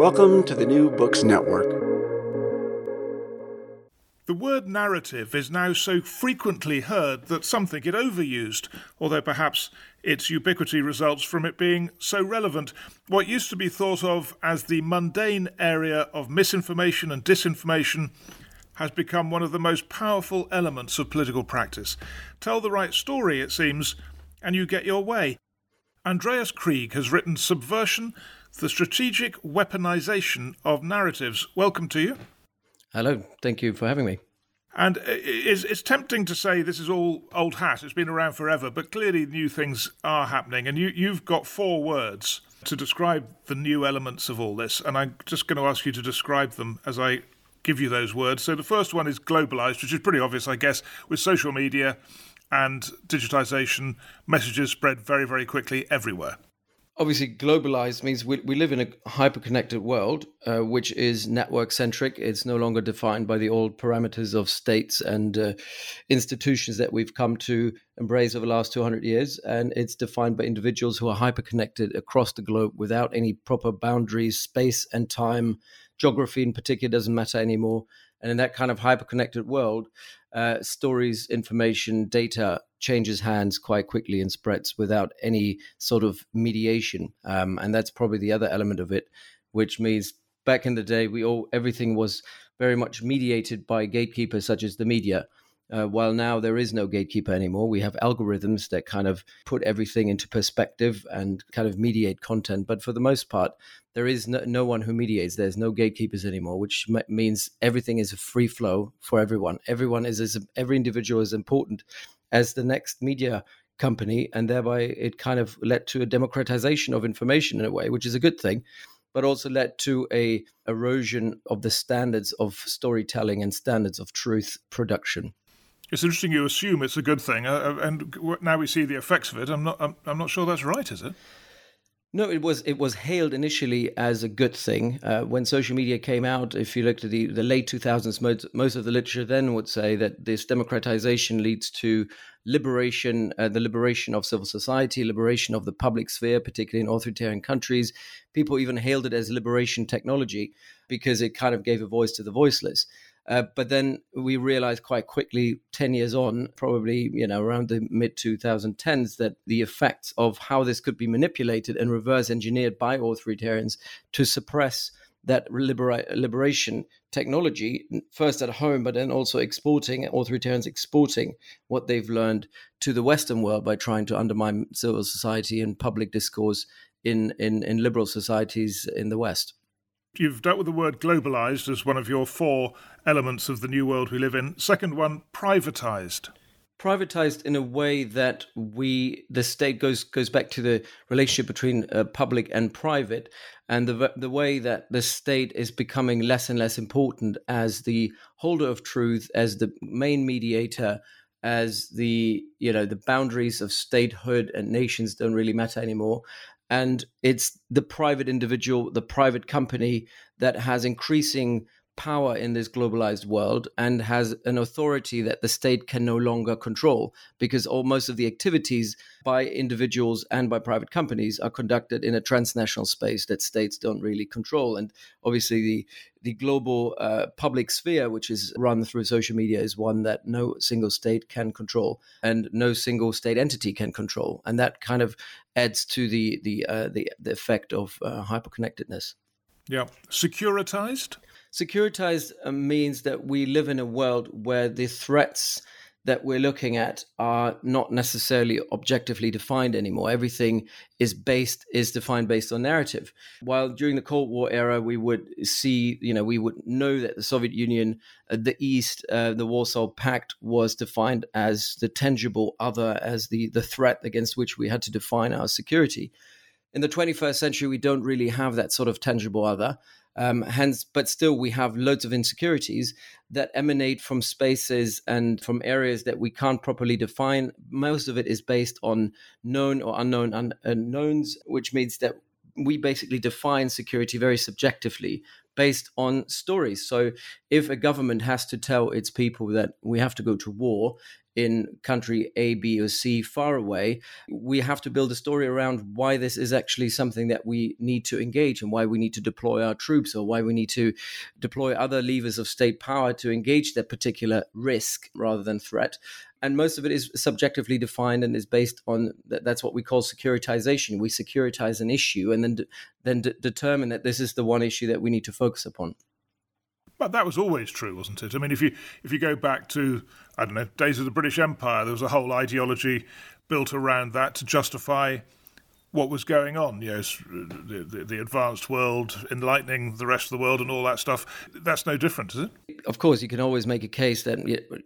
Welcome to the New Books Network. The word narrative is now so frequently heard that some think it overused, although perhaps its ubiquity results from it being so relevant. What used to be thought of as the mundane area of misinformation and disinformation has become one of the most powerful elements of political practice. Tell the right story, it seems, and you get your way. Andreas Krieg has written Subversion the strategic weaponization of narratives. Welcome to you. Hello, thank you for having me. And it's, it's tempting to say this is all old hat, it's been around forever, but clearly new things are happening. And you, you've got four words to describe the new elements of all this. And I'm just going to ask you to describe them as I give you those words. So the first one is globalized, which is pretty obvious, I guess, with social media and digitization, messages spread very, very quickly everywhere obviously globalized means we, we live in a hyper-connected world uh, which is network centric it's no longer defined by the old parameters of states and uh, institutions that we've come to embrace over the last 200 years and it's defined by individuals who are hyper-connected across the globe without any proper boundaries space and time. Geography in particular doesn't matter anymore. And in that kind of hyper-connected world uh, stories, information, data changes hands quite quickly and spreads without any sort of mediation. Um, and that's probably the other element of it, which means back in the day, we all everything was very much mediated by gatekeepers such as the media. Uh, while now there is no gatekeeper anymore, we have algorithms that kind of put everything into perspective and kind of mediate content. But for the most part, there is no, no one who mediates. There's no gatekeepers anymore, which m- means everything is a free flow for everyone. Everyone is as every individual is important as the next media company, and thereby it kind of led to a democratization of information in a way, which is a good thing but also led to a erosion of the standards of storytelling and standards of truth production. It's interesting you assume it's a good thing, uh, uh and now we see the effects of it. I'm not. I'm, I'm, not sure that's right, is it? No, it was it was hailed initially as a good thing uh, when social media came out. If you looked at the, the late 2000s, most, most of the literature then would say that this democratization leads to liberation, uh, the liberation of civil society, liberation of the public sphere, particularly in authoritarian countries. People even hailed it as liberation technology because it kind of gave a voice to the voiceless. Uh, but then we realized quite quickly, 10 years on, probably, you know, around the mid 2010s, that the effects of how this could be manipulated and reverse engineered by authoritarians to suppress that libera- liberation technology, first at home, but then also exporting, authoritarians exporting what they've learned to the Western world by trying to undermine civil society and public discourse in, in, in liberal societies in the West. You've dealt with the word globalized as one of your four elements of the new world we live in. Second one, privatized. Privatized in a way that we, the state goes goes back to the relationship between uh, public and private, and the the way that the state is becoming less and less important as the holder of truth, as the main mediator, as the you know the boundaries of statehood and nations don't really matter anymore and it's the private individual, the private company that has increasing power in this globalized world and has an authority that the state can no longer control because all most of the activities by individuals and by private companies are conducted in a transnational space that states don't really control and obviously the the global uh, public sphere which is run through social media is one that no single state can control and no single state entity can control and that kind of adds to the the uh, the, the effect of uh, hyperconnectedness Yeah. Securitized? Securitized uh, means that we live in a world where the threats that we're looking at are not necessarily objectively defined anymore. Everything is based is defined based on narrative. While during the Cold War era, we would see, you know, we would know that the Soviet Union, uh, the East, uh, the Warsaw Pact was defined as the tangible other, as the the threat against which we had to define our security. In the 21st century, we don't really have that sort of tangible other. Um, hence, but still, we have loads of insecurities that emanate from spaces and from areas that we can't properly define. Most of it is based on known or unknown un- unknowns, which means that we basically define security very subjectively based on stories. So, if a government has to tell its people that we have to go to war, in country A, B, or C far away, we have to build a story around why this is actually something that we need to engage and why we need to deploy our troops or why we need to deploy other levers of state power to engage that particular risk rather than threat. And most of it is subjectively defined and is based on that's what we call securitization. We securitize an issue and then then determine that this is the one issue that we need to focus upon. But that was always true, wasn't it? I mean, if you if you go back to I don't know days of the British Empire, there was a whole ideology built around that to justify what was going on. Yes, the, the, the, advanced world enlightening the rest of the world and all that stuff. That's no different, is it? Of course, you can always make a case that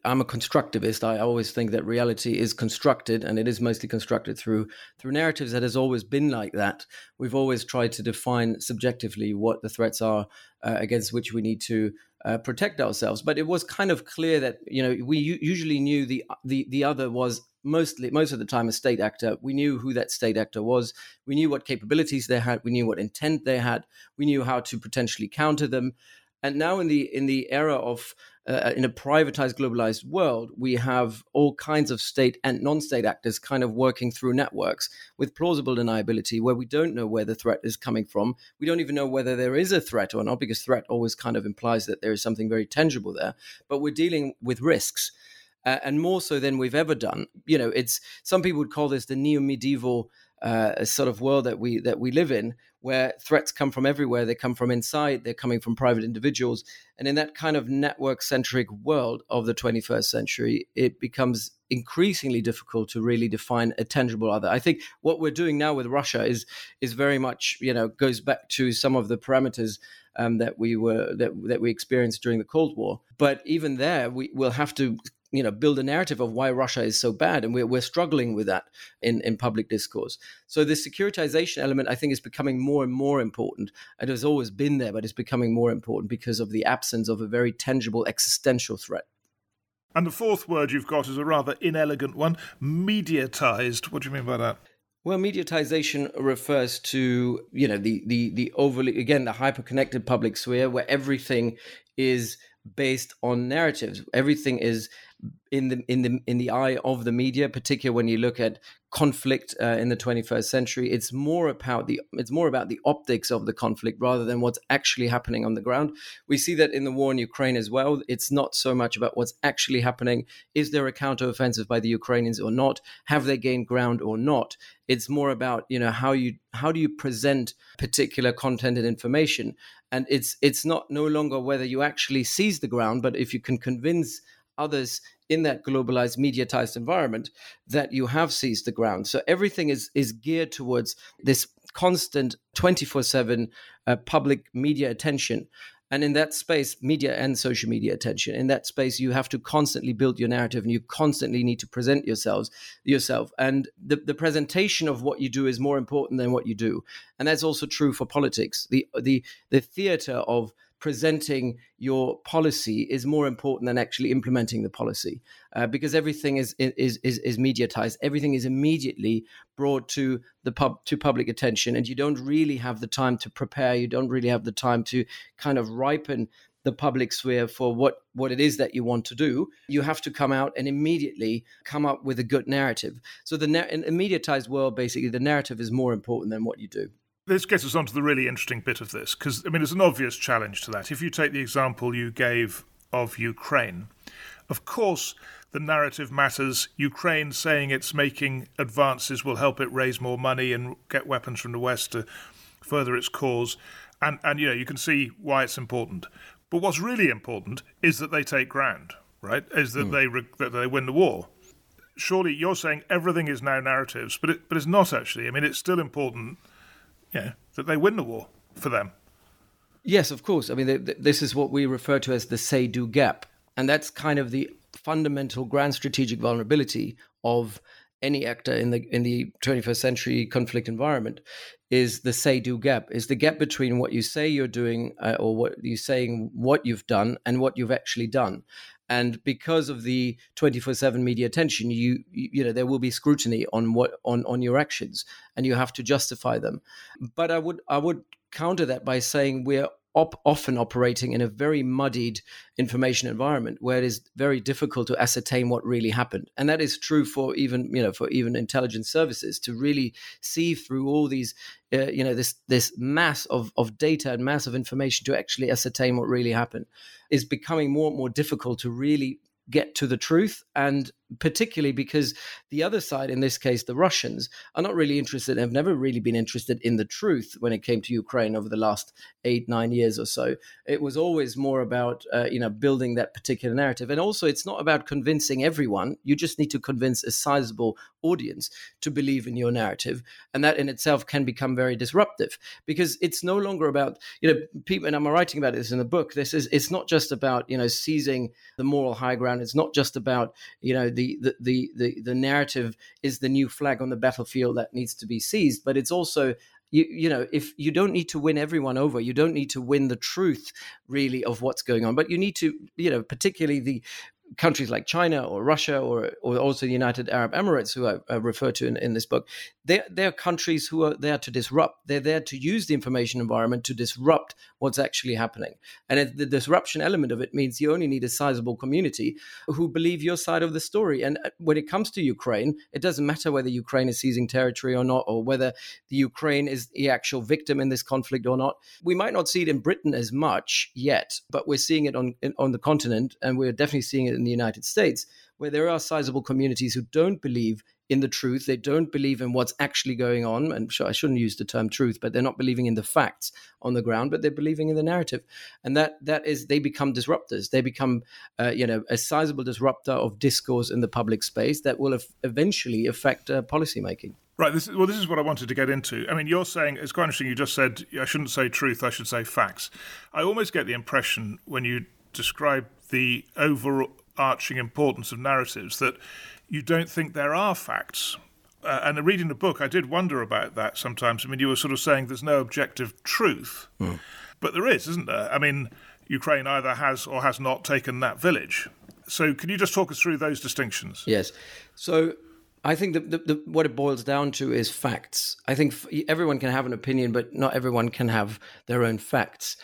I'm a constructivist. I always think that reality is constructed, and it is mostly constructed through through narratives. That has always been like that. We've always tried to define subjectively what the threats are uh, against which we need to uh, protect ourselves. But it was kind of clear that you know we u- usually knew the the the other was mostly most of the time a state actor. We knew who that state actor was. We knew what capabilities they had. We knew what intent they had. We knew how to potentially counter them. And now in the in the era of uh, in a privatized, globalized world, we have all kinds of state and non-state actors kind of working through networks with plausible deniability, where we don't know where the threat is coming from. We don't even know whether there is a threat or not, because threat always kind of implies that there is something very tangible there. But we're dealing with risks uh, and more so than we've ever done. You know, it's some people would call this the neo-medieval uh, sort of world that we that we live in, where threats come from everywhere. They come from inside. They're coming from private individuals, and in that kind of network-centric world of the 21st century, it becomes increasingly difficult to really define a tangible other. I think what we're doing now with Russia is is very much you know goes back to some of the parameters um, that we were that that we experienced during the Cold War. But even there, we will have to you know build a narrative of why Russia is so bad, and we're we're struggling with that in in public discourse. So the securitization element, I think, is becoming more and more important. It has always been there, but it's becoming more important because of the absence of a very tangible existential threat. And the fourth word you've got is a rather inelegant one: mediatized. What do you mean by that? Well, mediatization refers to you know the the the overly again the hyper-connected public sphere where everything is based on narratives. Everything is in the in the in the eye of the media, particularly when you look at conflict uh, in the 21st century. It's more about the it's more about the optics of the conflict rather than what's actually happening on the ground. We see that in the war in Ukraine as well. It's not so much about what's actually happening. Is there a counteroffensive by the Ukrainians or not? Have they gained ground or not? It's more about you know how you how do you present particular content and information, and it's it's not no longer whether you actually seize the ground, but if you can convince others in that globalized mediatized environment that you have seized the ground. So everything is is geared towards this constant 24/7 uh, public media attention. And in that space media and social media attention. In that space you have to constantly build your narrative and you constantly need to present yourselves yourself. And the, the presentation of what you do is more important than what you do. And that's also true for politics. The the the theater of presenting your policy is more important than actually implementing the policy uh, because everything is, is is is mediatized. Everything is immediately brought to the pub to public attention and you don't really have the time to prepare. You don't really have the time to kind of ripen the public sphere for what what it is that you want to do. You have to come out and immediately come up with a good narrative. So the in a mediatized world basically the narrative is more important than what you do this gets us on to the really interesting bit of this, because, I mean, there's an obvious challenge to that. If you take the example you gave of Ukraine, of course, the narrative matters. Ukraine saying it's making advances will help it raise more money and get weapons from the West to further its cause. And, and you know, you can see why it's important. But what's really important is that they take ground, right? Is that, mm. they, that they win the war. Surely you're saying everything is now narratives, but, it, but it's not actually. I mean, it's still important yeah, that they win the war for them. Yes, of course. I mean, this is what we refer to as the say do gap. And that's kind of the fundamental grand strategic vulnerability of any actor in the in the 21st century conflict environment is the say do gap is the gap between what you say you're doing uh, or what you're saying what you've done and what you've actually done and because of the 24/7 media attention you you know there will be scrutiny on what on on your actions and you have to justify them. But i would i would counter that by saying we're op- often operating in a very muddied information environment where it is very difficult to ascertain what really happened. And that is true for even you know for even intelligence services to really see through all these uh, you know this this mass of of data and mass of information to actually ascertain what really happened is becoming more and more difficult to really get to the truth and particularly because the other side, in this case, the Russians, are not really interested, have never really been interested in the truth when it came to Ukraine over the last eight, nine years or so. It was always more about, uh, you know, building that particular narrative. And also, it's not about convincing everyone. You just need to convince a sizable audience to believe in your narrative. And that in itself can become very disruptive because it's no longer about, you know, people, and I'm writing about this in the book. This is, it's not just about, you know, seizing the moral high ground. It's not just about, you know, the, the, the, the, the narrative is the new flag on the battlefield that needs to be seized, but it's also you, you know if you don't need to win everyone over you don't need to win the truth really of what's going on but you need to you know particularly the countries like China or Russia or, or also the United Arab Emirates, who I, I refer to in, in, this book, they're, they're countries who are there to disrupt. They're there to use the information environment to disrupt what's actually happening. And it, the disruption element of it means you only need a sizable community who believe your side of the story. And uh, when it comes to Ukraine, it doesn't matter whether Ukraine is seizing territory or not, or whether the Ukraine is the actual victim in this conflict or not. We might not see it in Britain as much yet, but we're seeing it on on the continent, and we're definitely seeing it in the United States, where there are sizable communities who don't believe in the truth. They don't believe in what's actually going on. And I shouldn't use the term truth, but they're not believing in the facts on the ground, but they're believing in the narrative. And that that is they become disruptors. They become, uh, you know, a sizable disruptor of discourse in the public space that will eventually affect uh, policymaking. Right. This, well, this is what I wanted to get into. I mean, you're saying it's quite interesting. You just said I shouldn't say truth. I should say facts. I almost get the impression when you describe the overall overarching importance of narratives that you don't think there are facts. Uh, and reading the book, I did wonder about that sometimes. I mean, you were sort of saying there's no objective truth, mm. but there is, isn't there? I mean, Ukraine either has or has not taken that village. So, can you just talk us through those distinctions? Yes. So, I think the, the, the, what it boils down to is facts. I think f- everyone can have an opinion, but not everyone can have their own facts.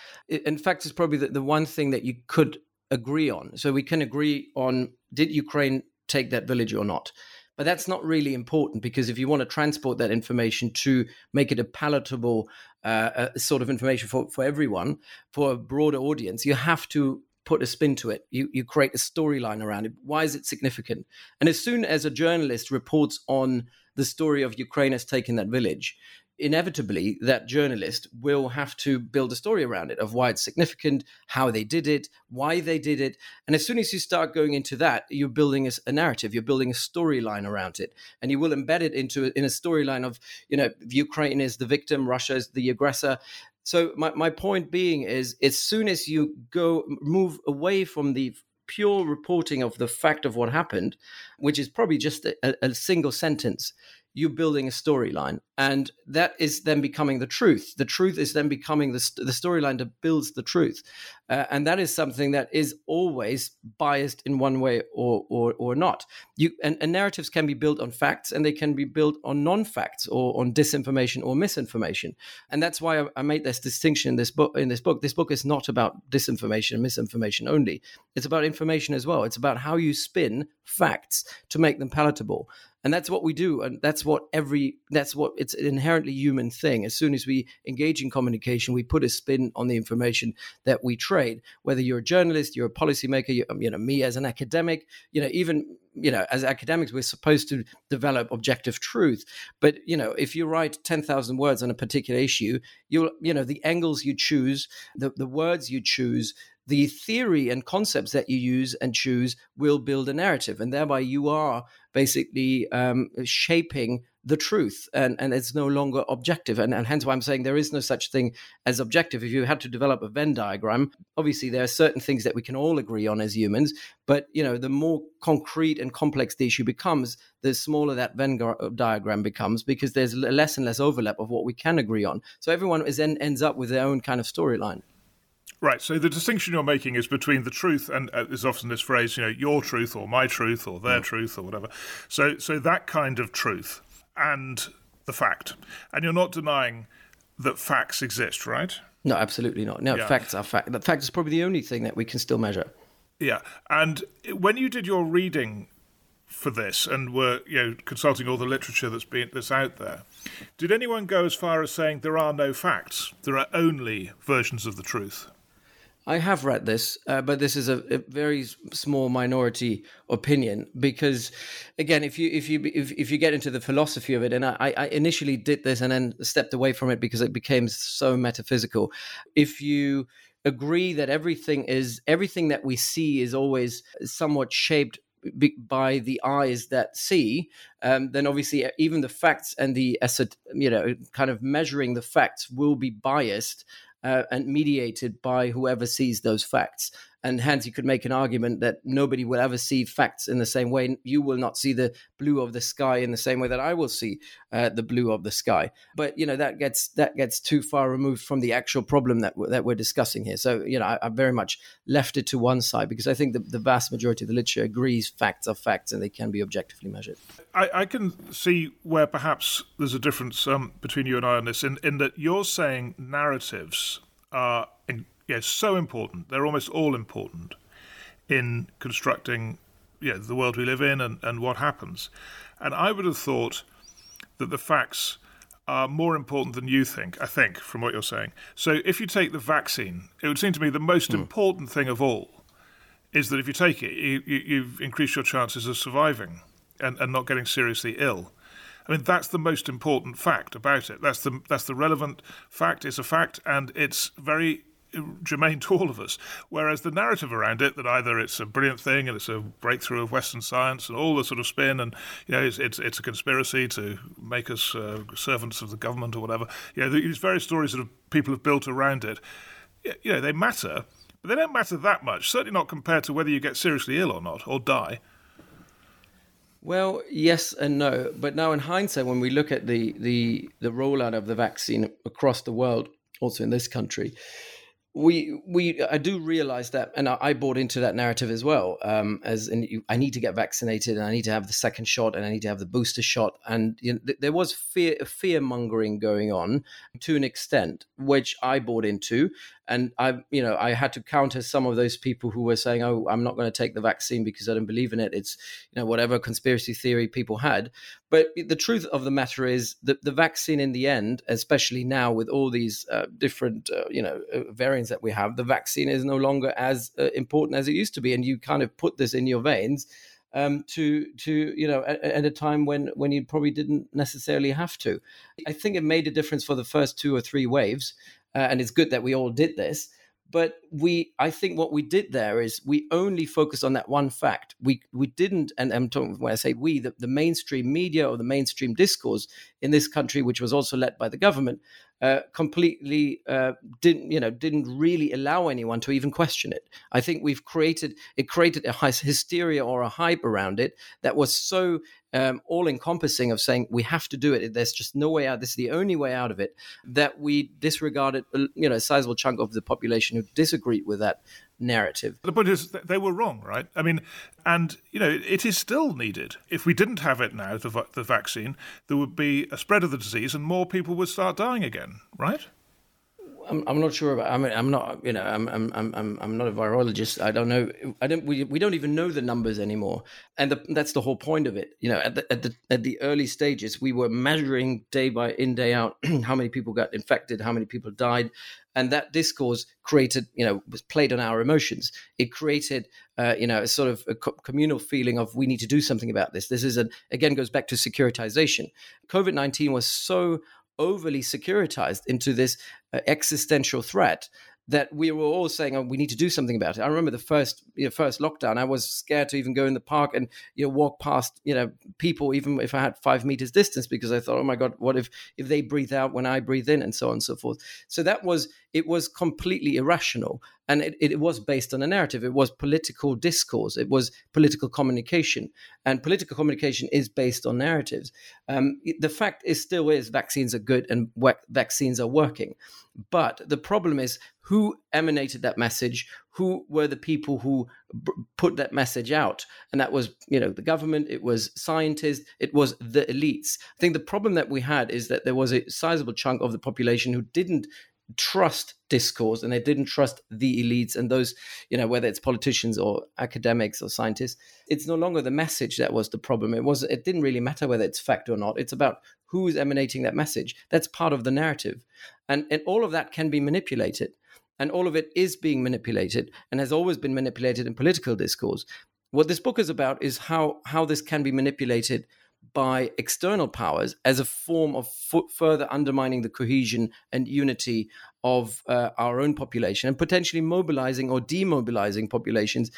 And facts is probably the, the one thing that you could agree on. So we can agree on did Ukraine take that village or not. But that's not really important because if you want to transport that information to make it a palatable uh, uh, sort of information for, for everyone, for a broader audience, you have to put a spin to it. You, you create a storyline around it. Why is it significant? And as soon as a journalist reports on the story of Ukraine has taken that village, inevitably that journalist will have to build a story around it of why it's significant, how they did it, why they did it. And as soon as you start going into that, you're building a, a narrative, you're building a storyline around it. And you will embed it into in a storyline of, you know, Ukraine is the victim, Russia is the aggressor. So my, my point being is as soon as you go move away from the pure reporting of the fact of what happened, which is probably just a, a single sentence, you're building a storyline. And that is then becoming the truth. The truth is then becoming the, the storyline that builds the truth uh, and that is something that is always biased in one way or or, or not. You and, and narratives can be built on facts and they can be built on non-facts or on disinformation or misinformation. And that's why I, I made this distinction in this book in this book. This book is not about disinformation and misinformation only. It's about information as well. It's about how you spin facts to make them palatable. And that's what we do and that's what every that's what it's an inherently human thing. As soon as we engage in communication we put a spin on the information that we trade whether you're a journalist you're a policymaker you, um, you know me as an academic you know even you know as academics we're supposed to develop objective truth. But you know if you write 10,000 words on a particular issue you'll you know the angles you choose the the words you choose the theory and concepts that you use and choose will build a narrative and thereby you are basically um, shaping the truth and, and it's no longer objective. And, and hence why i'm saying there is no such thing as objective. If you had to develop a venn diagram obviously there are certain things that we can all agree on as humans but you know the more concrete and complex the issue becomes the smaller that venn diagram becomes because there's less and less overlap of what we can agree on. So everyone is then ends up with their own kind of storyline Right. So the distinction you're making is between the truth and uh, there's often this phrase, you know, your truth or my truth or their mm. truth or whatever. So so that kind of truth and the fact. And you're not denying that facts exist, right? No, absolutely not. No, yeah. facts are fact. The fact is probably the only thing that we can still measure. Yeah. And when you did your reading for this and were you know consulting all the literature that's been that's out there, did anyone go as far as saying there are no facts? There are only versions of the truth. I have read this, uh, but this is a, a, very small minority opinion because, again, if you if you if, if you get into the philosophy of it, and I, I initially did this and then stepped away from it because it became so metaphysical. If you agree that everything is everything that we see is always somewhat shaped by the eyes that see, um, then obviously even the facts and the you know kind of measuring the facts will be biased uh, and mediated by whoever sees those facts. And hence, you could make an argument that nobody will ever see facts in the same way. You will not see the blue of the sky in the same way that I will see uh, the blue of the sky. But you know that gets that gets too far removed from the actual problem that that we're discussing here. So you know, I, I very much left it to one side because I think the, the vast majority of the literature agrees facts are facts and they can be objectively measured. I, I can see where perhaps there's a difference um, between you and I on this, in, in that you're saying narratives are in, yeah, so important. They're almost all important in constructing yeah, the world we live in and, and what happens. And I would have thought that the facts are more important than you think, I think, from what you're saying. So if you take the vaccine, it would seem to me the most mm. important thing of all is that if you take it, you, you, have increased your chances of surviving and, and not getting seriously ill. I mean, that's the most important fact about it. That's the that's the relevant fact. It's a fact, and it's very germane to all of us. Whereas the narrative around it, that either it's a brilliant thing and it's a breakthrough of Western science and all the sort of spin, and you know, it's it's, it's a conspiracy to make us uh, servants of the government or whatever. You know, these various stories that people have built around it, you know, they matter, but they don't matter that much. Certainly not compared to whether you get seriously ill or not or die. Well, yes and no. But now, in hindsight, when we look at the the the rollout of the vaccine across the world, also in this country, we we I do realize that, and I, I bought into that narrative as well. Um, as in, you, I need to get vaccinated, and I need to have the second shot, and I need to have the booster shot, and you know, th- there was fear fear mongering going on to an extent, which I bought into, and I, you know, I had to counter some of those people who were saying, "Oh, I'm not going to take the vaccine because I don't believe in it." It's, you know, whatever conspiracy theory people had. But the truth of the matter is that the vaccine, in the end, especially now with all these uh, different, uh, you know, uh, variants that we have, the vaccine is no longer as uh, important as it used to be, and you kind of put this in your veins. Um, to to you know at, at, a time when when you probably didn't necessarily have to. I think it made a difference for the first two or three waves, uh, and it's good that we all did this but we i think what we did there is we only focused on that one fact we we didn't and i'm talking when i say we the, the mainstream media or the mainstream discourse in this country which was also led by the government uh, completely uh, didn't you know didn't really allow anyone to even question it. I think we've created it created a hysteria or a hype around it that was so um, all encompassing of saying we have to do it. There's just no way out. This is the only way out of it. That we disregarded, uh, you know, a sizable chunk of the population who disagreed with that narrative. The point is, they were wrong, right? I mean, and you know, it is still needed. If we didn't have it now, the the vaccine, there would be a spread of the disease, and more people would start dying again, right? I'm, I'm not sure about. I mean, I'm not. You know, I'm I'm I'm I'm not a virologist. I don't know. I don't. We, we don't even know the numbers anymore, and the, that's the whole point of it. You know, at the at the at the early stages, we were measuring day by in day out how many people got infected, how many people died, and that discourse created. You know, was played on our emotions. It created. Uh, you know, a sort of a communal feeling of we need to do something about this. This is an again goes back to securitization. COVID nineteen was so overly securitized into this uh, existential threat that we were all saying, "Oh, we need to do something about it." I remember the first, you know, first lockdown. I was scared to even go in the park and you know walk past, you know, people, even if I had five meters distance, because I thought, "Oh my God, what if if they breathe out when I breathe in?" and so on and so forth. So that was it was completely irrational, and it, it was based on a narrative. It was political discourse. It was political communication, and political communication is based on narratives. Um, the fact is still is vaccines are good and vaccines are working, but the problem is who emanated that message who were the people who b- put that message out. And that was you know the government it was scientists it was the elites. I think the problem that we had is that there was a sizable chunk of the population who didn't trust discourse and they didn't trust the elites and those you know whether it's politicians or academics or scientists it's no longer the message that was the problem. It was it didn't really matter whether it's fact or not. It's about who's emanating that message. That's part of the narrative. And and all of that can be manipulated and all of it is being manipulated and has always been manipulated in political discourse. What this book is about is how how this can be manipulated by external powers as a form of f- further undermining the cohesion and unity of uh, our own population and potentially mobilizing or demobilizing populations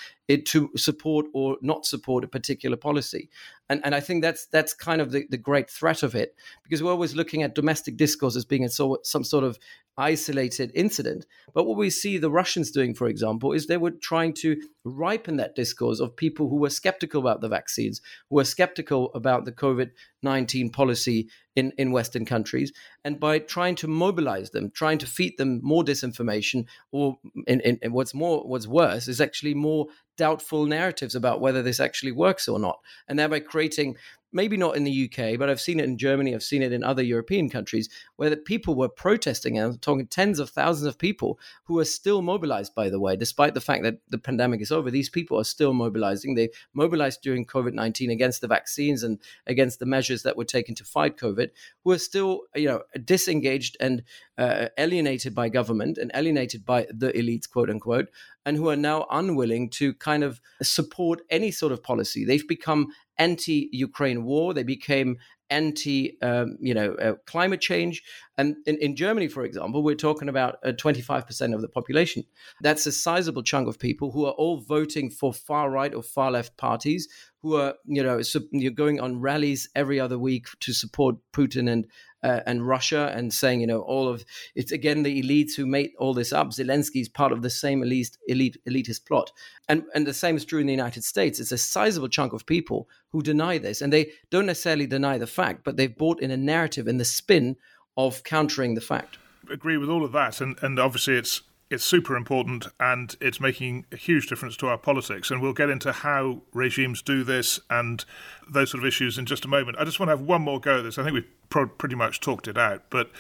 to support or not support a particular policy. And, and I think that's that's kind of the, the great threat of it because we're always looking at domestic discourse as being a so, some sort of isolated incident. But what we see the Russians doing, for example, is they were trying to ripen that discourse of people who were skeptical about the vaccines, who were skeptical about the COVID 19 policy in, in Western countries. And by trying to mobilize them, trying to feed them more disinformation, or in, in, in what's more, what's worse, is actually more doubtful narratives about whether this actually works or not. And thereby creating maybe not in the UK, but I've seen it in Germany, I've seen it in other European countries where the people were protesting and I'm talking tens of thousands of people who are still mobilized, by the way, despite the fact that the pandemic is over. These people are still mobilizing. They mobilized during COVID 19 against the vaccines and against the measures that were taken to fight COVID, who are still, you know, disengaged and uh, alienated by government and alienated by the elites, quote unquote, and who are now unwilling to kind of support any sort of policy. They've become anti-Ukraine war. They became anti, um, you know, uh, climate change. And in, in, Germany, for example, we're talking about uh, 25% of the population. That's a sizable chunk of people who are all voting for far right or far left parties, who are, you know, you're going on rallies every other week to support Putin and uh, and Russia and saying, you know, all of it's again the elites who made all this up. Zelensky is part of the same elite, elite elitist plot, and and the same is true in the United States. It's a sizable chunk of people who deny this, and they don't necessarily deny the fact, but they've bought in a narrative and the spin of countering the fact. Agree with all of that, and and obviously it's it's super important and it's making a huge difference to our politics. And we'll get into how regimes do this and those sort of issues in just a moment. I just want to have one more go at this. I think we've pro- pretty much talked it out, but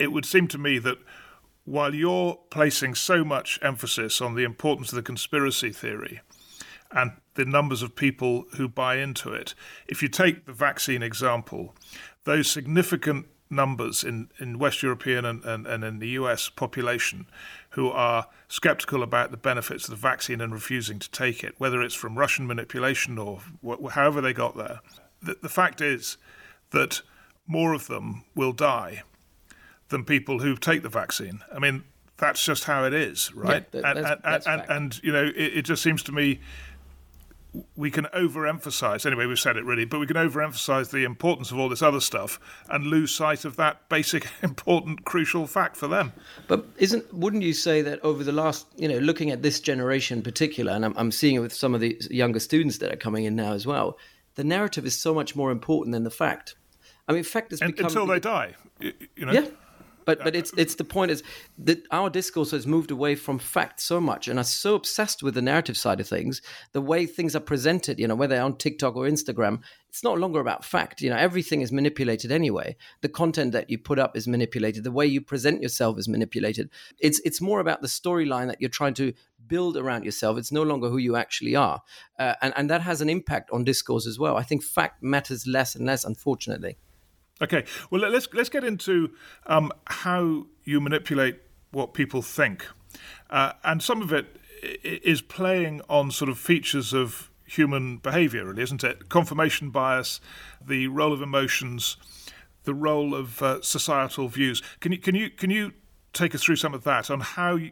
it would seem to me that while you're placing so much emphasis on the importance of the conspiracy theory and the numbers of people who buy into it, if you take the vaccine example, those significant numbers in, in West European and, and, and in the US population who are skeptical about the benefits of the vaccine and refusing to take it, whether it's from Russian manipulation or wh- however they got there. The, the fact is that more of them will die than people who take the vaccine. I mean, that's just how it is, right? Yeah, that, that's, and, that's and, and, you know, it, it just seems to me we can overemphasize anyway we've said it really but we can overemphasize the importance of all this other stuff and lose sight of that basic important crucial fact for them. But isn't wouldn't you say that over the last you know looking at this generation in particular and I'm, I'm seeing it with some of the younger students that are coming in now as well the narrative is so much more important than the fact. I mean fact has become until they die you, you know? Yeah but but it's it's the point is that our discourse has moved away from fact so much and are so obsessed with the narrative side of things the way things are presented you know whether on tiktok or instagram it's no longer about fact. You know everything is manipulated anyway. The content that you put up is manipulated. The way you present yourself is manipulated. It's it's more about the storyline that you're trying to build around yourself. It's no longer who you actually are. Uh, and and that has an impact on discourse as well. I think fact matters less and less unfortunately Okay, well let's let's get into um, how you manipulate what people think, uh, and some of it is playing on sort of features of human behaviour, really, isn't it? Confirmation bias, the role of emotions, the role of uh, societal views. Can you can you can you take us through some of that on how you,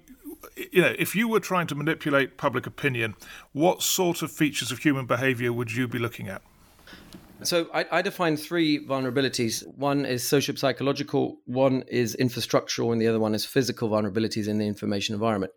you know if you were trying to manipulate public opinion, what sort of features of human behaviour would you be looking at? So I, I, define three vulnerabilities. One is social psychological, one is infrastructural, and the other one is physical vulnerabilities in the information environment.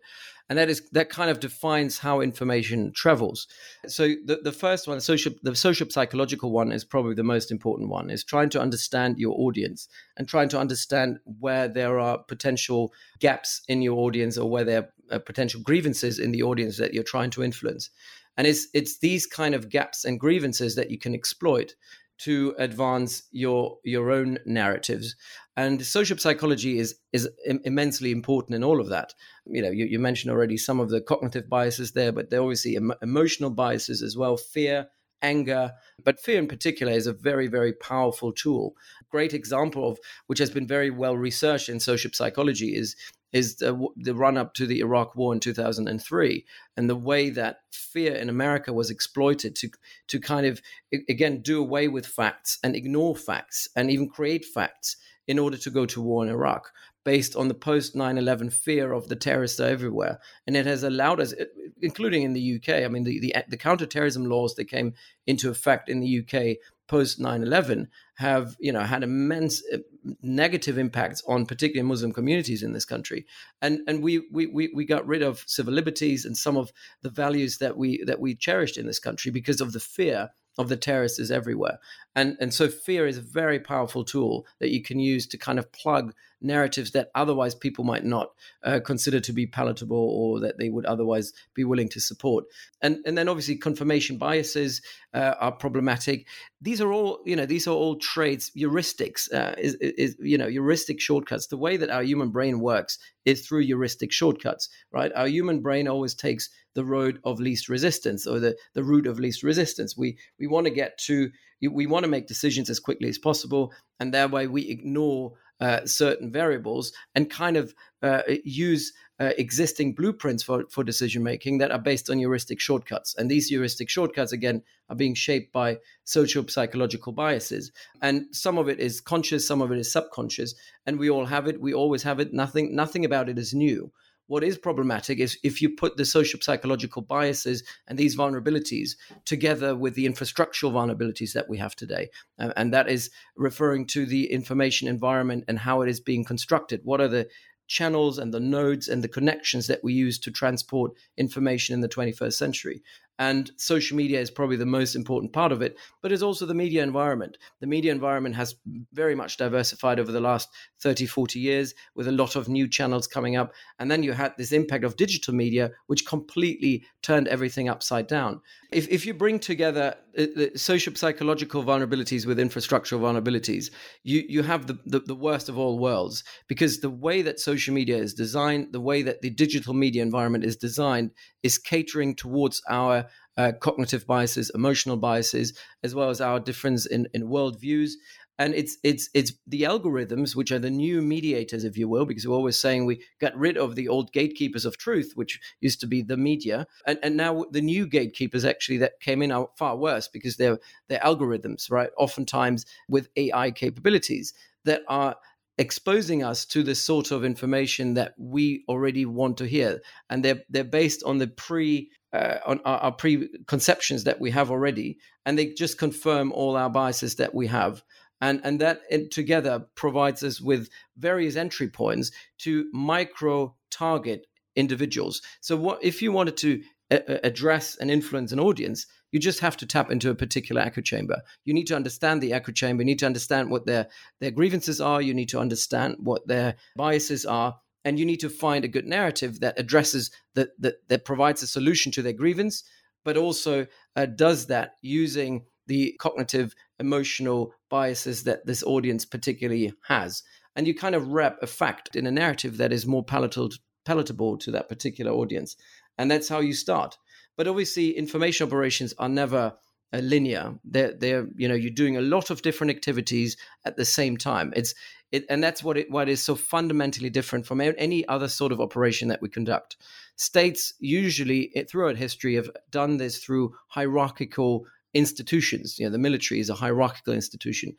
And that is that kind of defines how information travels. So the, the first one, social the social psychological one is probably the most important one, is trying to understand your audience and trying to understand where there are potential gaps in your audience or where there are potential grievances in the audience that you're trying to influence. And it's it's these kind of gaps and grievances that you can exploit to advance your your own narratives. And social psychology is is immensely important in all of that. You know, you, you mentioned already some of the cognitive biases there, but there are obviously em- emotional biases as well, fear, anger, but fear in particular is a very, very powerful tool. Great example of which has been very well researched in social psychology is is the, the run up to the Iraq War in 2003 and the way that fear in America was exploited to to kind of again do away with facts and ignore facts and even create facts in order to go to war in Iraq based on the post 9/11 fear of the terrorists are everywhere and it has allowed us including in the UK I mean the the, the counterterrorism laws that came into effect in the UK post 9-11 have you know had immense uh, negative impacts on particularly muslim communities in this country and and we we we got rid of civil liberties and some of the values that we that we cherished in this country because of the fear of the terrorists is everywhere. And, and so fear is a very powerful tool that you can use to kind of plug narratives that otherwise people might not uh, consider to be palatable or that they would otherwise be willing to support. And, and then obviously confirmation biases uh, are problematic. These are all, you know, these are all traits, heuristics, uh, is, is, you know, heuristic shortcuts. The way that our human brain works is through heuristic shortcuts, right? Our human brain always takes the road of least resistance or the, the route of least resistance. We we want to get to we want to make decisions as quickly as possible, and that way we ignore uh, certain variables and kind of uh, use uh, existing blueprints for, for decision making that are based on heuristic shortcuts. And these heuristic shortcuts, again, are being shaped by social psychological biases. And some of it is conscious, some of it is subconscious, and we all have it. We always have it. Nothing, nothing about it is new. What is problematic is if you put the social psychological biases and these vulnerabilities together with the infrastructural vulnerabilities that we have today. Uh, and that is referring to the information environment and how it is being constructed. What are the channels and the nodes and the connections that we use to transport information in the 21st century. And social media is probably the most important part of it, but it's also the media environment. The media environment has very much diversified over the last 30, 40 years with a lot of new channels coming up. And then you had this impact of digital media, which completely turned everything upside down. If, if you bring together uh, social psychological vulnerabilities with infrastructural vulnerabilities, you, you have the, the, the worst of all worlds because the way that social media is designed, the way that the digital media environment is designed, is catering towards our uh, cognitive biases, emotional biases, as well as our difference in, in worldviews. And it's it's it's the algorithms which are the new mediators, if you will, because we're always saying we got rid of the old gatekeepers of truth, which used to be the media, and, and now the new gatekeepers actually that came in are far worse because they're they're algorithms, right? Oftentimes with AI capabilities that are exposing us to the sort of information that we already want to hear and they're they're based on the pre uh, on our, our, preconceptions that we have already and they just confirm all our biases that we have and and that together provides us with various entry points to micro target individuals so what if you wanted to a- address and influence an audience, you just have to tap into a particular echo chamber. You need to understand the echo chamber. You need to understand what their their grievances are. You need to understand what their biases are, and you need to find a good narrative that addresses that that, that provides a solution to their grievance, but also uh, does that using the cognitive emotional biases that this audience particularly has. And you kind of wrap a fact in a narrative that is more palatable palatable to that particular audience. And that's how you start. But obviously information operations are never linear they're they're you know you're doing a lot of different activities at the same time it's it, and that's what it what is so fundamentally different from any other sort of operation that we conduct states usually throughout history have done this through hierarchical institutions. You know, the military is a hierarchical institution.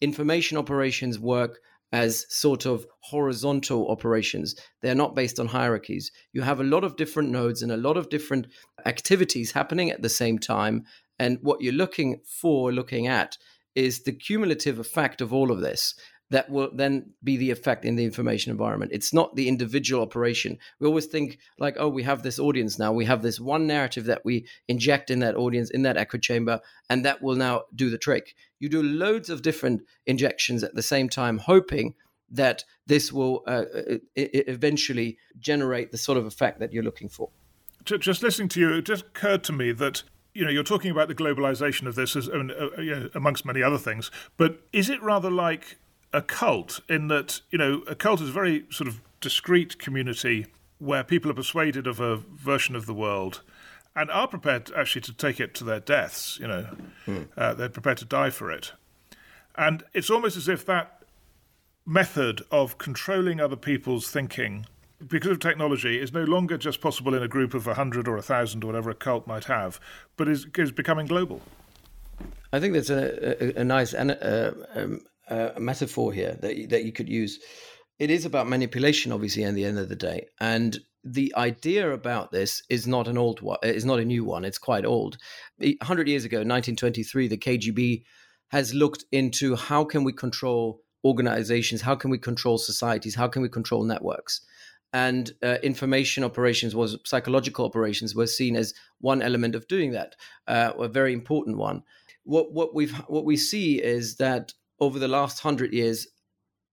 Information operations work as sort of horizontal operations. They're not based on hierarchies. You have a lot of different nodes and a lot of different activities happening at the same time. And what you're looking for, looking at, is the cumulative effect of all of this that will then be the effect in the information environment. It's not the individual operation. We always think like, oh, we have this audience now. We have this one narrative that we inject in that audience, in that echo chamber, and that will now do the trick. You do loads of different injections at the same time, hoping that this will uh, uh eventually generate the sort of effect that you're looking for. Just listening to you, it just occurred to me that you know, you're talking about the globalization of this as, uh, uh amongst many other things, but is it rather like a cult in that, you know, a cult is a very sort of discreet community where people are persuaded of a version of the world and are prepared actually to take it to their deaths, you know, hmm. uh, they're prepared to die for it. And it's almost as if that method of controlling other people's thinking because of technology is no longer just possible in a group of 100 or 1,000 or whatever a cult might have, but is, is becoming global. I think that's a, a, a nice uh, um, a metaphor here that that you could use. It is about manipulation, obviously, at the end of the day, and the idea about this is not an old one. It's not a new one. It's quite old. hundred years ago, 1923, the KGB has looked into how can we control organizations, how can we control societies, how can we control networks, and uh, information operations was psychological operations were seen as one element of doing that, uh, a very important one. What what we've what we see is that over the last hundred years,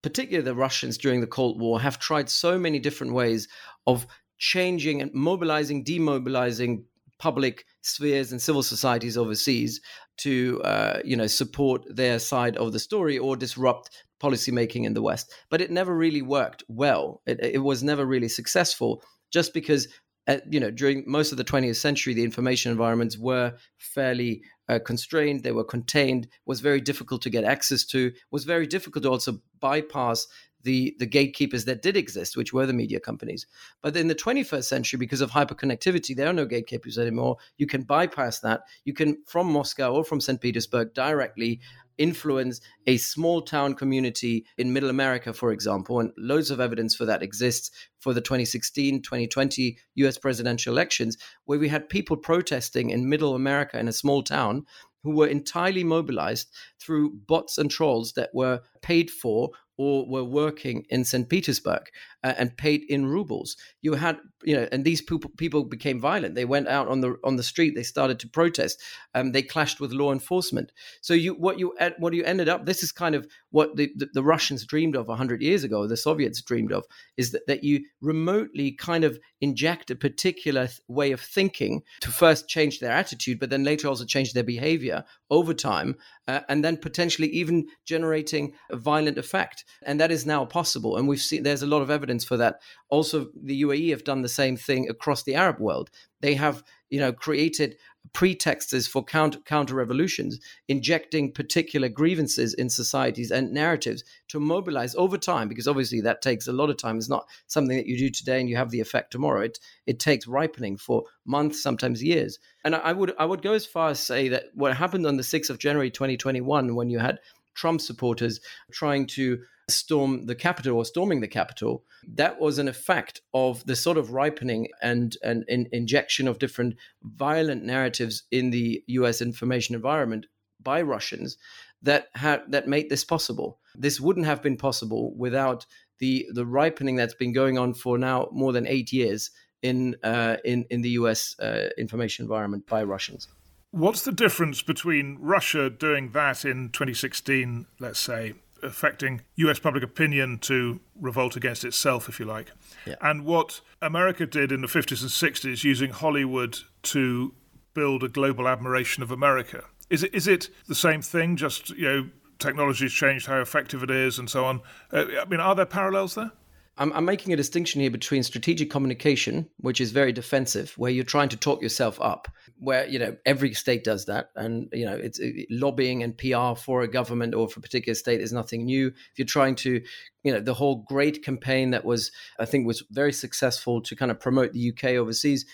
particularly the Russians during the Cold War, have tried so many different ways of changing and mobilizing, demobilizing public spheres and civil societies overseas to, uh, you know, support their side of the story or disrupt policymaking in the West. But it never really worked well. It, it was never really successful, just because uh, you know, during most of the 20th century, the information environments were fairly uh, constrained. They were contained. Was very difficult to get access to. Was very difficult to also bypass the the gatekeepers that did exist, which were the media companies. But in the 21st century, because of hyperconnectivity, there are no gatekeepers anymore. You can bypass that. You can from Moscow or from St. Petersburg directly influence a small town community in middle America, for example. And loads of evidence for that exists for the 2016 2020 US presidential elections, where we had people protesting in middle America in a small town who were entirely mobilized through bots and trolls that were paid for or were working in St. Petersburg uh, and paid in rubles. You had, you know, and these people people became violent. They went out on the on the street. They started to protest. Um, they clashed with law enforcement. So you what you what you ended up. This is kind of what the, the, the Russians dreamed of hundred years ago. The Soviets dreamed of is that that you remotely kind of inject a particular th- way of thinking to first change their attitude, but then later also change their behavior over time, uh, and then potentially even generating a violent effect. And that is now possible. And we've seen there's a lot of evidence for that. Also, the UAE have done the same thing across the Arab world. They have, you know, created pretexts for counter counter revolutions, injecting particular grievances in societies and narratives to mobilize over time. Because obviously that takes a lot of time. It's not something that you do today and you have the effect tomorrow. It it takes ripening for months, sometimes years. And I would I would go as far as say that what happened on the sixth of January, 2021, when you had Trump supporters trying to storm the Capitol or storming the Capitol, that was an effect of the sort of ripening and, and, and injection of different violent narratives in the US information environment by Russians that had that made this possible. This wouldn't have been possible without the the ripening that's been going on for now more than eight years in uh, in in the U.S. Uh, information environment by Russians. What's the difference between Russia doing that in 2016, let's say, affecting US public opinion to revolt against itself, if you like, yeah. and what America did in the 50s and 60s using Hollywood to build a global admiration of America? Is it, is it the same thing, just, you know, technology's changed how effective it is and so on? Uh, I mean, are there parallels there? I'm, I'm, making a distinction here between strategic communication, which is very defensive, where you're trying to talk yourself up, where you know every state does that, and you know it's it, lobbying and PR for a government or for a particular state is nothing new. If you're trying to, you know, the whole great campaign that was, I think, was very successful to kind of promote the UK overseas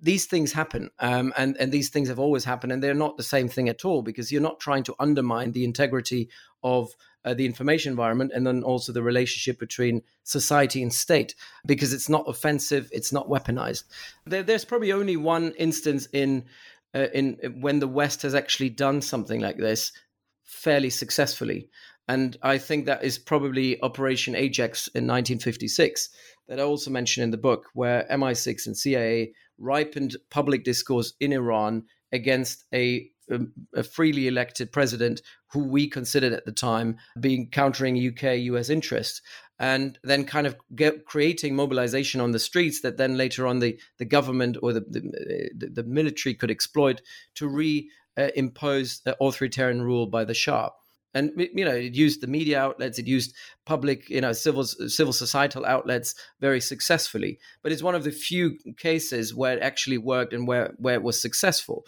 these things happen um, and and these things have always happened and they're not the same thing at all because you're not trying to undermine the integrity of uh, the information environment and then also the relationship between society and state because it's not offensive it's not weaponized. There, there's probably only one instance in uh, in when the west has actually done something like this fairly successfully. And i think that is probably operation ajax in 1956 that i also mentioned in the book where mi6 and cia ripened public discourse in iran against a um, a freely elected president who we considered at the time being countering UK US interests and then kind of get, creating mobilization on the streets that then later on the, the government or the, the, the military could exploit to reimpose uh, authoritarian rule by the Shah and you know it used the media outlets it used public you know civil civil societal outlets very successfully. But it's one of the few cases where it actually worked and where where it was successful.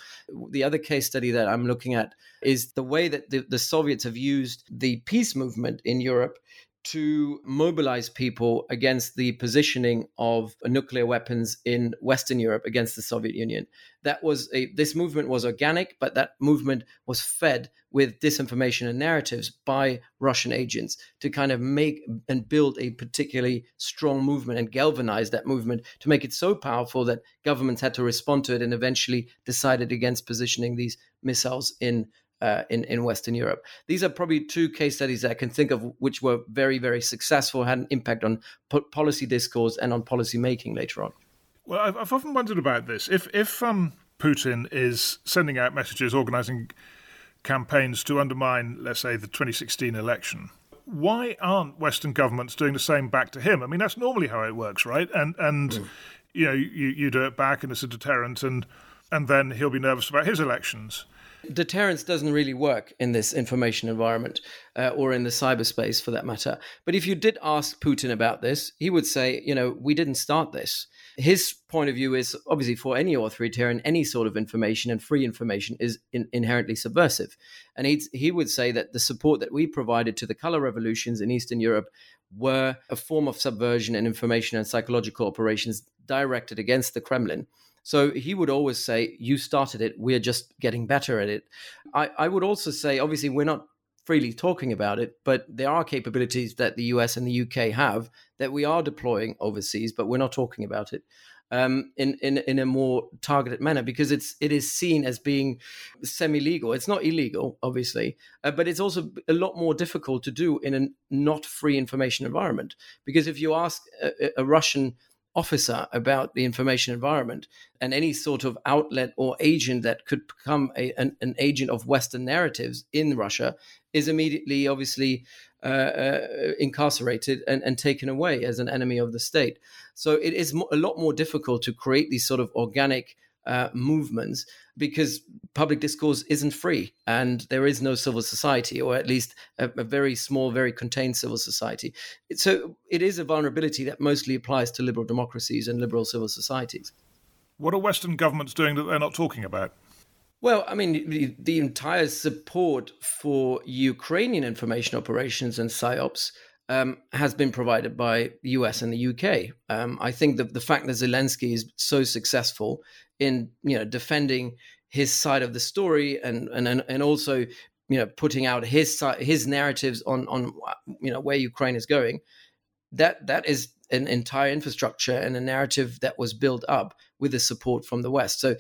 The other case study that i'm looking at is the way that the, the soviets have used the peace movement in europe to mobilize people against the positioning of nuclear weapons in Western Europe against the Soviet Union. That was a this movement was organic, but that movement was fed with disinformation and narratives by Russian agents to kind of make and build a particularly strong movement and galvanize that movement to make it so powerful that governments had to respond to it and eventually decided against positioning these missiles in uh, in in Western Europe. These are probably two case studies that I can think of which were very very successful, had an impact on po- policy discourse and on policy making later on. Well, I've, I've often wondered about this. If if um, Putin is sending out messages, organizing campaigns to undermine, let's say, the 2016 election. Why aren't Western governments doing the same back to him? I mean, that's normally how it works, right? And and mm. you know, you, you do it back, and it's a deterrent, and and then he'll be nervous about his elections. Deterrence doesn't really work in this information environment uh, or in the cyberspace for that matter. But if you did ask Putin about this, he would say, you know, we didn't start this. His point of view is obviously for any authoritarian, any sort of information and free information is in, inherently subversive. And he he would say that the support that we provided to the color revolutions in Eastern Europe were a form of subversion and information and psychological operations directed against the Kremlin. So he would always say, You started it, we're just getting better at it. I, I would also say, obviously, we're not freely talking about it, but there are capabilities that the US and the UK have that we are deploying overseas, but we're not talking about it. Um, in, in in a more targeted manner because it's it is seen as being semi legal. It's not illegal, obviously, uh, but it's also a lot more difficult to do in a not free information environment. Because if you ask a, a Russian officer about the information environment and any sort of outlet or agent that could become a, an, an, agent of Western narratives in Russia is immediately, obviously, uh, uh, incarcerated and, and, taken away as an enemy of the state. So it is mo- a lot more difficult to create these sort of organic uh, movements because public discourse isn't free and there is no civil society or at least a, a, very small very contained civil society. So it is a vulnerability that mostly applies to liberal democracies and liberal civil societies. What are western governments doing that they're not talking about? Well, I mean, the, the entire support for Ukrainian information operations and psyops um, has been provided by the US and the UK. Um, I think that the fact that Zelensky is so successful in you know defending his side of the story and and and also you know putting out his side, his narratives on on you know where Ukraine is going that that is an entire infrastructure and a narrative that was built up with the support from the west. So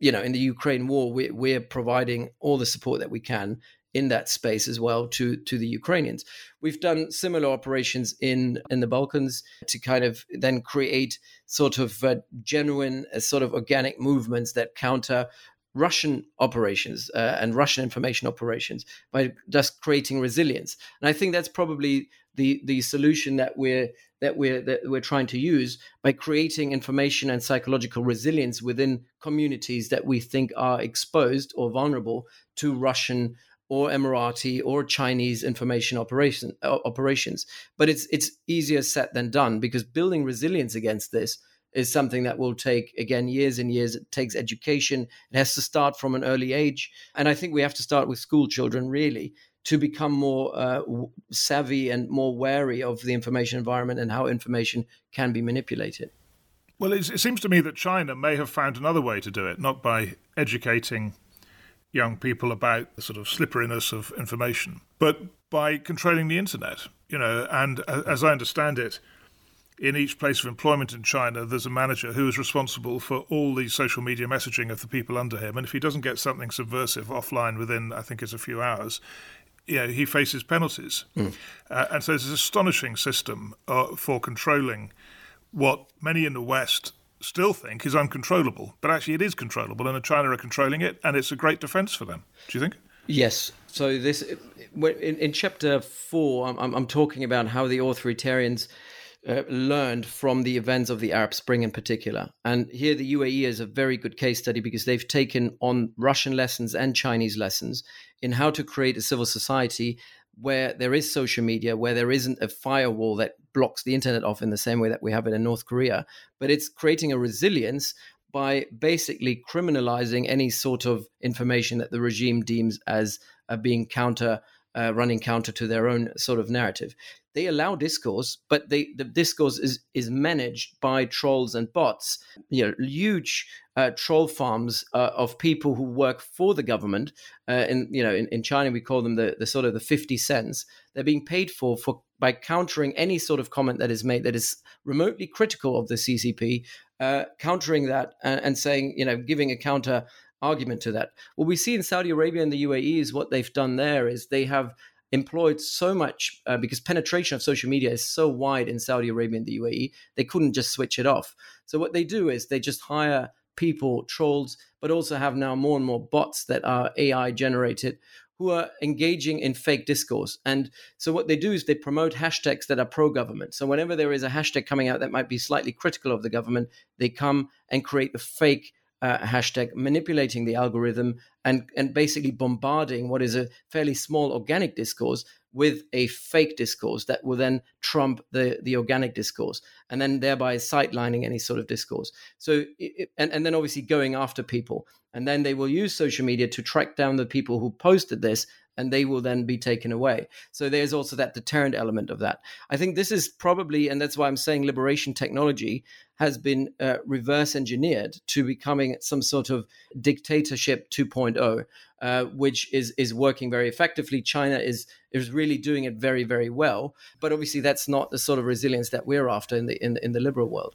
you know in the Ukraine war we, we're providing all the support that we can in that space as well to to the Ukrainians. We've done similar operations in in the Balkans to kind of then create sort of uh, genuine, uh, sort of organic movements that counter Russian operations uh, and Russian information operations by just creating resilience. And I think that's probably the the solution that we're that we're that we're trying to use by creating information and psychological resilience within communities that we think are exposed or vulnerable to Russian or Emirati or Chinese information operation, uh, operations. But it's it's easier said than done because building resilience against this is something that will take again years and years. It takes education. It has to start from an early age. And i think we have to start with school children really to become more uh, savvy and more wary of the information environment and how information can be manipulated. Well it seems to me that china may have found another way to do it not by educating young people about the sort of slipperiness of information but by controlling the internet you know and as i understand it in each place of employment in China, there's a manager who is responsible for all the social media messaging of the people under him. And if he doesn't get something subversive offline within, I think it's a few hours, you know, he faces penalties. Mm. Uh, and so there's this astonishing system uh, for controlling what many in the West still think is uncontrollable. But actually, it is controllable, and the China are controlling it, and it's a great defense for them. Do you think? Yes. So this in, in chapter four, I'm, I'm talking about how the authoritarians uh, learned from the events of the Arab Spring in particular. And here the UAE is a very good case study because they've taken on Russian lessons and Chinese lessons in how to create a civil society where there is social media, where there isn't a firewall that blocks the internet off in the same way that we have it in North Korea, but it's creating a resilience by basically criminalizing any sort of information that the regime deems as uh, being counter uh, running counter to their own sort of narrative. They allow discourse, but they, the discourse is is managed by trolls and bots. You know, huge uh, troll farms uh, of people who work for the government. Uh, in you know, in, in China, we call them the, the sort of the fifty cents. They're being paid for for by countering any sort of comment that is made that is remotely critical of the CCP, uh, countering that and, and saying, you know, giving a counter argument to that. What we see in Saudi Arabia and the UAE is what they've done there is they have employed so much uh, because penetration of social media is so wide in Saudi Arabia and the UAE, they couldn't just switch it off. So what they do is they just hire people, trolls, but also have now more and more bots that are AI generated who are engaging in fake discourse. And so what they do is they promote hashtags that are pro government. So whenever there is a hashtag coming out that might be slightly critical of the government, they come and create a fake uh, hashtag, manipulating the algorithm and, and basically bombarding what is a fairly small organic discourse with a fake discourse that will then trump the, the organic discourse and then thereby sidelining any sort of discourse. So, it, and, and then obviously going after people. And then they will use social media to track down the people who posted this and they will then be taken away. So there's also that deterrent element of that. I think this is probably, and that's why I'm saying liberation technology has been uh, reverse engineered to becoming some sort of dictatorship 2.0, uh, which is is working very effectively. China is is really doing it very very well, but obviously that's not the sort of resilience that we're after in the in, in the liberal world.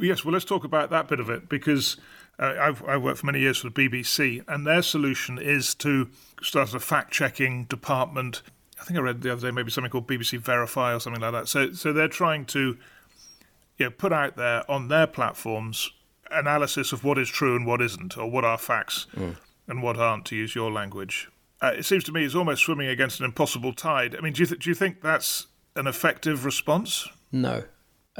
Yes, well, let's talk about that bit of it because uh, I've, I've worked for many years for the BBC, and their solution is to start a fact checking department. I think I read the other day maybe something called BBC Verify or something like that. So, so they're trying to you know, put out there on their platforms analysis of what is true and what isn't, or what are facts mm. and what aren't, to use your language. Uh, it seems to me it's almost swimming against an impossible tide. I mean, do you, th- do you think that's an effective response? No,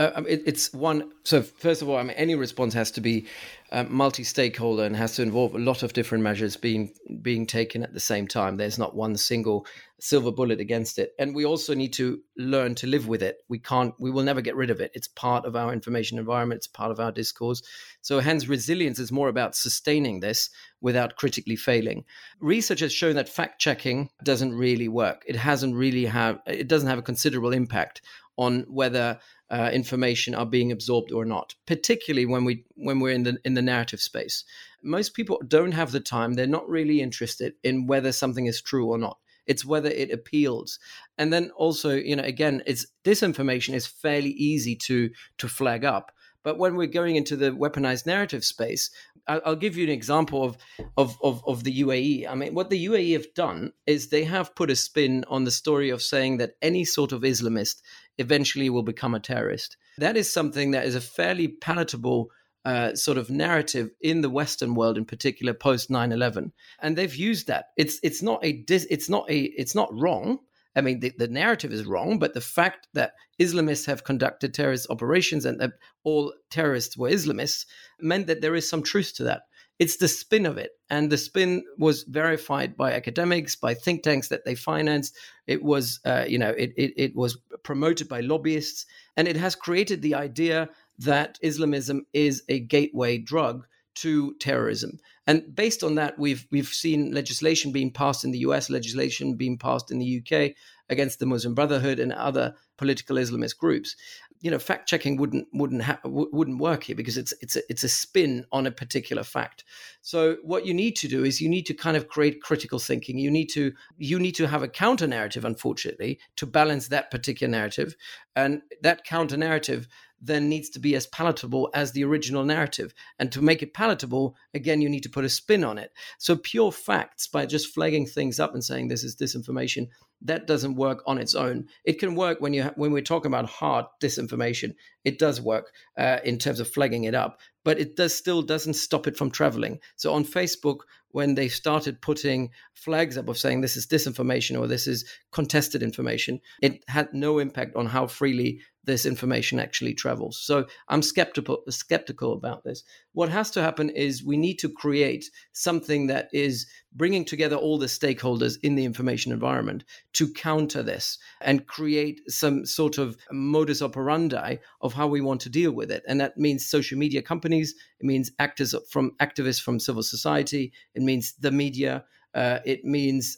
uh, it, it's one. So first of all, I mean, any response has to be uh, multi-stakeholder and has to involve a lot of different measures being being taken at the same time. There's not one single silver bullet against it, and we also need to learn to live with it. We can't. We will never get rid of it. It's part of our information environment. It's part of our discourse. So hence, resilience is more about sustaining this without critically failing. Research has shown that fact checking doesn't really work. It hasn't really have. It doesn't have a considerable impact on whether uh, information are being absorbed or not, particularly when we when we're in the in the narrative space. Most people don't have the time; they're not really interested in whether something is true or not. It's whether it appeals, and then also, you know, again, it's disinformation is fairly easy to to flag up, But when we're going into the weaponized narrative space, I'll, give you an example of, of, of, of the UAE. I mean, what the UAE have done is they have put a spin on the story of saying that any sort of Islamist eventually will become a terrorist. That is something that is a fairly palatable uh, sort of narrative in the Western world, in particular, post 9/11, and they've used that. It's it's not a dis, it's not a it's not wrong. I mean, the, the narrative is wrong, but the fact that Islamists have conducted terrorist operations and that all terrorists were Islamists meant that there is some truth to that. It's the spin of it. And the spin was verified by academics, by think tanks that they financed. It was, uh, you know, it, it, it was promoted by lobbyists. And it has created the idea that Islamism is a gateway drug to terrorism. And based on that, we've we've seen legislation being passed in the US, legislation being passed in the UK against the Muslim Brotherhood and other political Islamist groups. You know, fact checking wouldn't wouldn't ha- wouldn't work here because it's it's a, it's a spin on a particular fact. So what you need to do is you need to kind of create critical thinking. You need to you need to have a counter narrative, unfortunately, to balance that particular narrative, and that counter narrative then needs to be as palatable as the original narrative. And to make it palatable, again, you need to put a spin on it. So pure facts by just flagging things up and saying this is disinformation, that doesn't work on its own. It can work when you when we're talking about hard disinformation. It does work uh, in terms of flagging it up, but it does still doesn't stop it from traveling. So on Facebook, when they started putting flags up of saying this is disinformation or this is contested information, it had no impact on how freely this information actually travels. So I'm skeptical skeptical about this. What has to happen is we need to create something that is bringing together all the stakeholders in the information environment to counter this and create some sort of modus operandi of how we want to deal with it. And that means social media companies, it means actors from activists from civil society, it means the media, uh, it means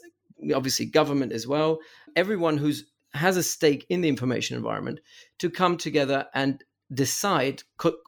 obviously government as well. Everyone who's has a stake in the information environment to come together and decide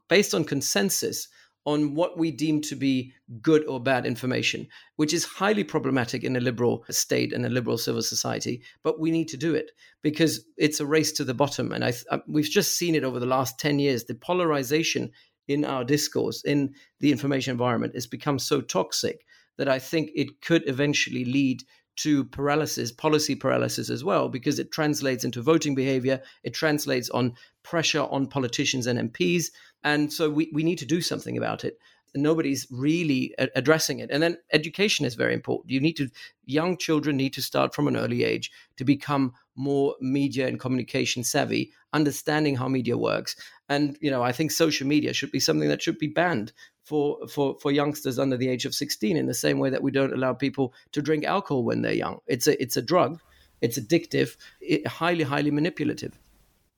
based on consensus on what we deem to be good or bad information, which is highly problematic in a liberal state and a liberal civil society. But we need to do it because it's a race to the bottom. And I th- uh, we've just seen it over the last 10 years. The polarization in our discourse, in the information environment, has become so toxic that I think it could eventually lead to paralysis, policy paralysis as well, because it translates into voting behavior. It translates on pressure on politicians and MPs. And so we, we need to do something about it. Nobody's really addressing it. And then education is very important. You need to, young children need to start from an early age to become more media and communication savvy, understanding how media works. And, you know, I think social media should be something that should be banned for, for, for youngsters under the age of 16 in the same way that we don't allow people to drink alcohol when they're young. It's a, it's a drug, it's addictive, it, highly, highly manipulative.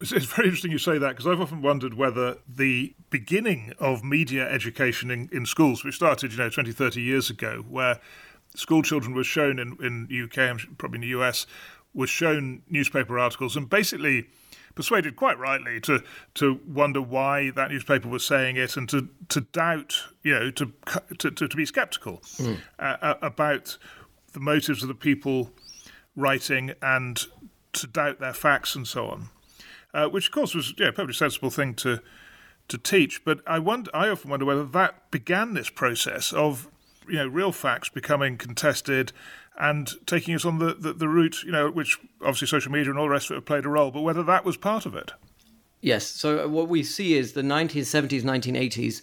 It's very interesting you say that because I've often wondered whether the beginning of media education in, in schools, which started, you know, 20, 30 years ago, where school children were shown in, in UK and probably in the US, was shown newspaper articles and basically persuaded quite rightly to to wonder why that newspaper was saying it and to to doubt, you know, to to, to, to be sceptical mm. uh, about the motives of the people writing and to doubt their facts and so on, uh, which of course was yeah, a perfectly sensible thing to to teach. But I wonder, I often wonder whether that began this process of you know real facts becoming contested and taking us on the, the, the, route, you know, which obviously social media and all the rest of it have played a role, but whether that was part of it. Yes. So uh, what we see is the 1970s, 1980s,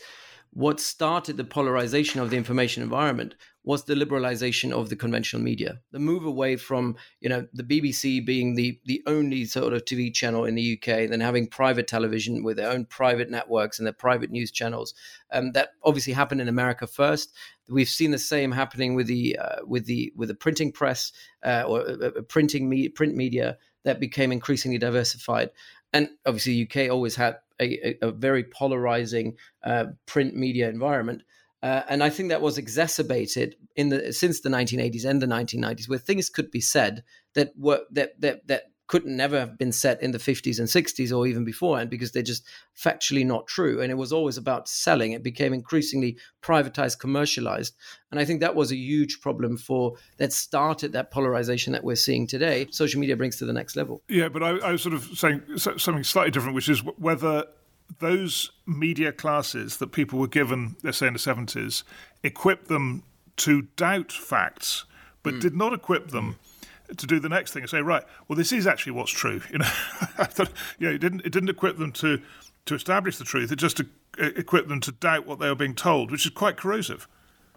what started the polarization of the information environment was the liberalization of the conventional media. The move away from you know the bbc being the the only sort of tv channel in the uk then having private television with their own private networks and their private news channels um, that obviously happened in america first. We've seen the same happening with the uh, with the with the printing press uh, or uh, uh printing me- print media that became increasingly diversified. And obviously uk always had a, a, a very polarizing uh, print media environment uh, and I think that was exacerbated in the since the 1980s and the 1990s, where things could be said that were that that that could never have been said in the 50s and 60s or even beforehand because they're just factually not true. And it was always about selling. It became increasingly privatized, commercialized. And I think that was a huge problem for that started that polarization that we're seeing today. Social media brings to the next level. Yeah, but I, I was sort of saying something slightly different, which is whether those media classes that people were given, let's say in the 70s, equipped them to doubt facts, but mm. did not equip them to do the next thing and say, right, well, this is actually what's true. You know, thought, you know, it didn't it didn't equip them to to establish the truth. It just equipped them to doubt what they were being told, which is quite corrosive.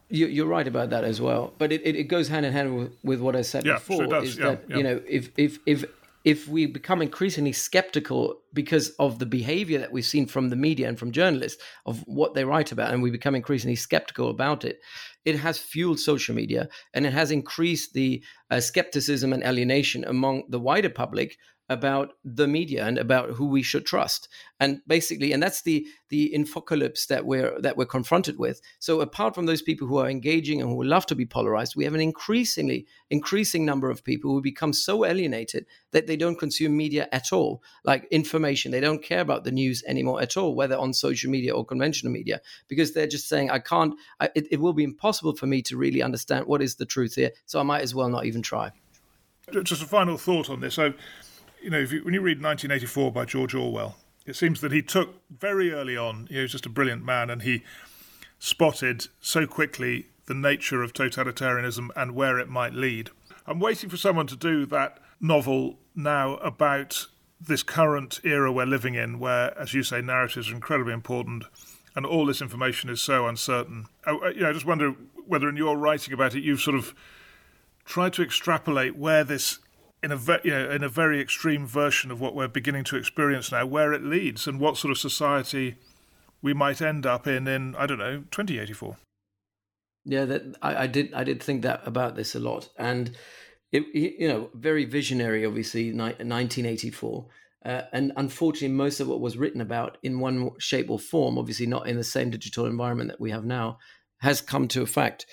You, are right about that as well, but it, it, goes hand in hand with, with what I said yeah, before. Sure is yeah, that yeah. you know if if if if we become increasingly skeptical because of the behavior that we've seen from the media and from journalists of what they write about, and we become increasingly skeptical about it, it has fueled social media and it has increased the uh, skepticism and alienation among the wider public about the media and about who we should trust. And basically and that's the the infocalypse that we're that we're confronted with. So apart from those people who are engaging and who love to be polarized we have an increasingly increasing number of people who become so alienated that they don't consume media at all like information. They don't care about the news anymore at all whether on social media or conventional media because they're just saying i can't I, it, it will be impossible for me to really understand what is the truth here so i might as well not even try. Just a final thought on this you know, you, when you read 1984 by George Orwell, it seems that he took very early on, he was just a brilliant man, and he spotted so quickly the nature of totalitarianism and where it might lead. I'm waiting for someone to do that novel now about this current era we're living in, where, as you say, narratives are incredibly important and all this information is so uncertain. I, you know, I just wonder whether in your writing about it, you've sort of tried to extrapolate where this in a ve- you know, in a very extreme version of what we're beginning to experience now, where it leads and what sort of society we might end up in in I don't know 2084. Yeah, that I, I did I did think that about this a lot, and it you know very visionary, obviously, 1984. Uh, and unfortunately, most of what was written about in one shape or form, obviously not in the same digital environment that we have now, has come to effect.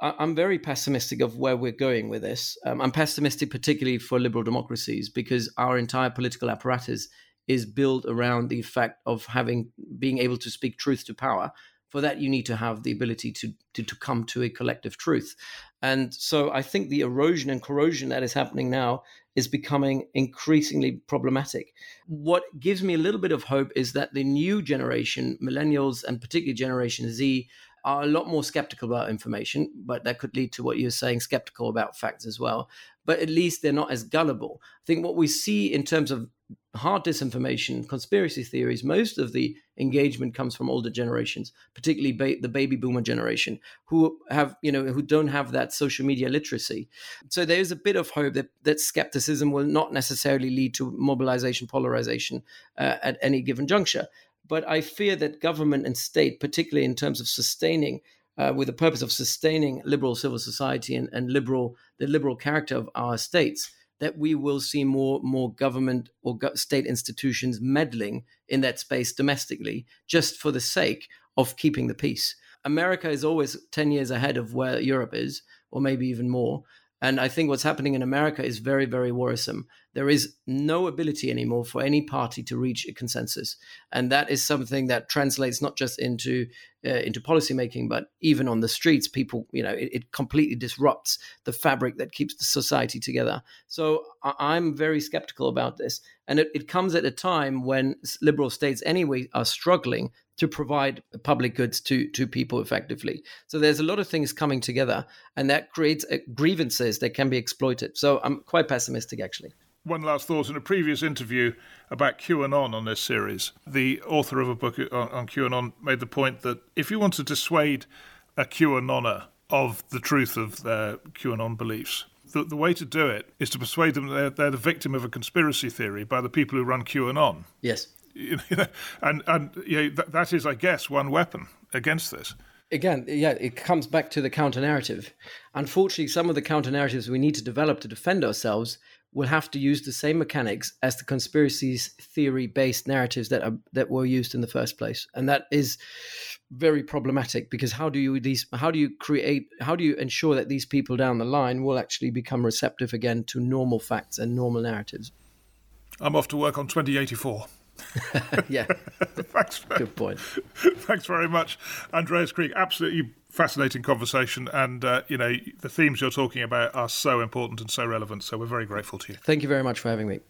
I'm very pessimistic of where we're going with this. Um, I'm pessimistic, particularly for liberal democracies, because our entire political apparatus is built around the fact of having being able to speak truth to power. For that, you need to have the ability to, to to come to a collective truth, and so I think the erosion and corrosion that is happening now is becoming increasingly problematic. What gives me a little bit of hope is that the new generation, millennials and particularly Generation Z, are a lot more skeptical about information, but that could lead to what you're saying, skeptical about facts as well. But at least they're not as gullible. I think what we see in terms of hard disinformation, conspiracy theories, most of the engagement comes from older generations, particularly ba- the baby boomer generation, who have, you know, who don't have that social media literacy. So there is a bit of hope that, that skepticism will not necessarily lead to mobilization, polarization uh, at any given juncture. But I fear that government and state, particularly in terms of sustaining, uh, with the purpose of sustaining liberal civil society and, and liberal the liberal character of our states, that we will see more more government or go- state institutions meddling in that space domestically, just for the sake of keeping the peace. America is always ten years ahead of where Europe is, or maybe even more. And I think what's happening in America is very, very worrisome. There is no ability anymore for any party to reach a consensus, and that is something that translates not just into uh, into policymaking, but even on the streets. People, you know, it, it, completely disrupts the fabric that keeps the society together. So I, am very skeptical about this, and it, it comes at a time when liberal states, anyway, are struggling to provide public goods to to people effectively. So there's a lot of things coming together, and that creates uh, grievances that can be exploited. So I'm quite pessimistic, actually. One last thought. In a previous interview about QAnon on this series, the author of a book on, on QAnon made the point that if you want to dissuade a QAnoner of the truth of their QAnon beliefs, the, the way to do it is to persuade them they're, they're the victim of a conspiracy theory by the people who run QAnon. Yes. You know, and and you know, that, that is, I guess, one weapon against this. Again, yeah, it comes back to the counter narrative. Unfortunately, some of the counter narratives we need to develop to defend ourselves will have to use the same mechanics as the conspiracies theory based narratives that are that were used in the first place and that is very problematic because how do you these how do you create how do you ensure that these people down the line will actually become receptive again to normal facts and normal narratives i'm off to work on 2084 yeah. thanks. Good point. Thanks very much, Andreas Krieg. Absolutely fascinating conversation, and uh, you know the themes you're talking about are so important and so relevant. So we're very grateful to you. Thank you very much for having me.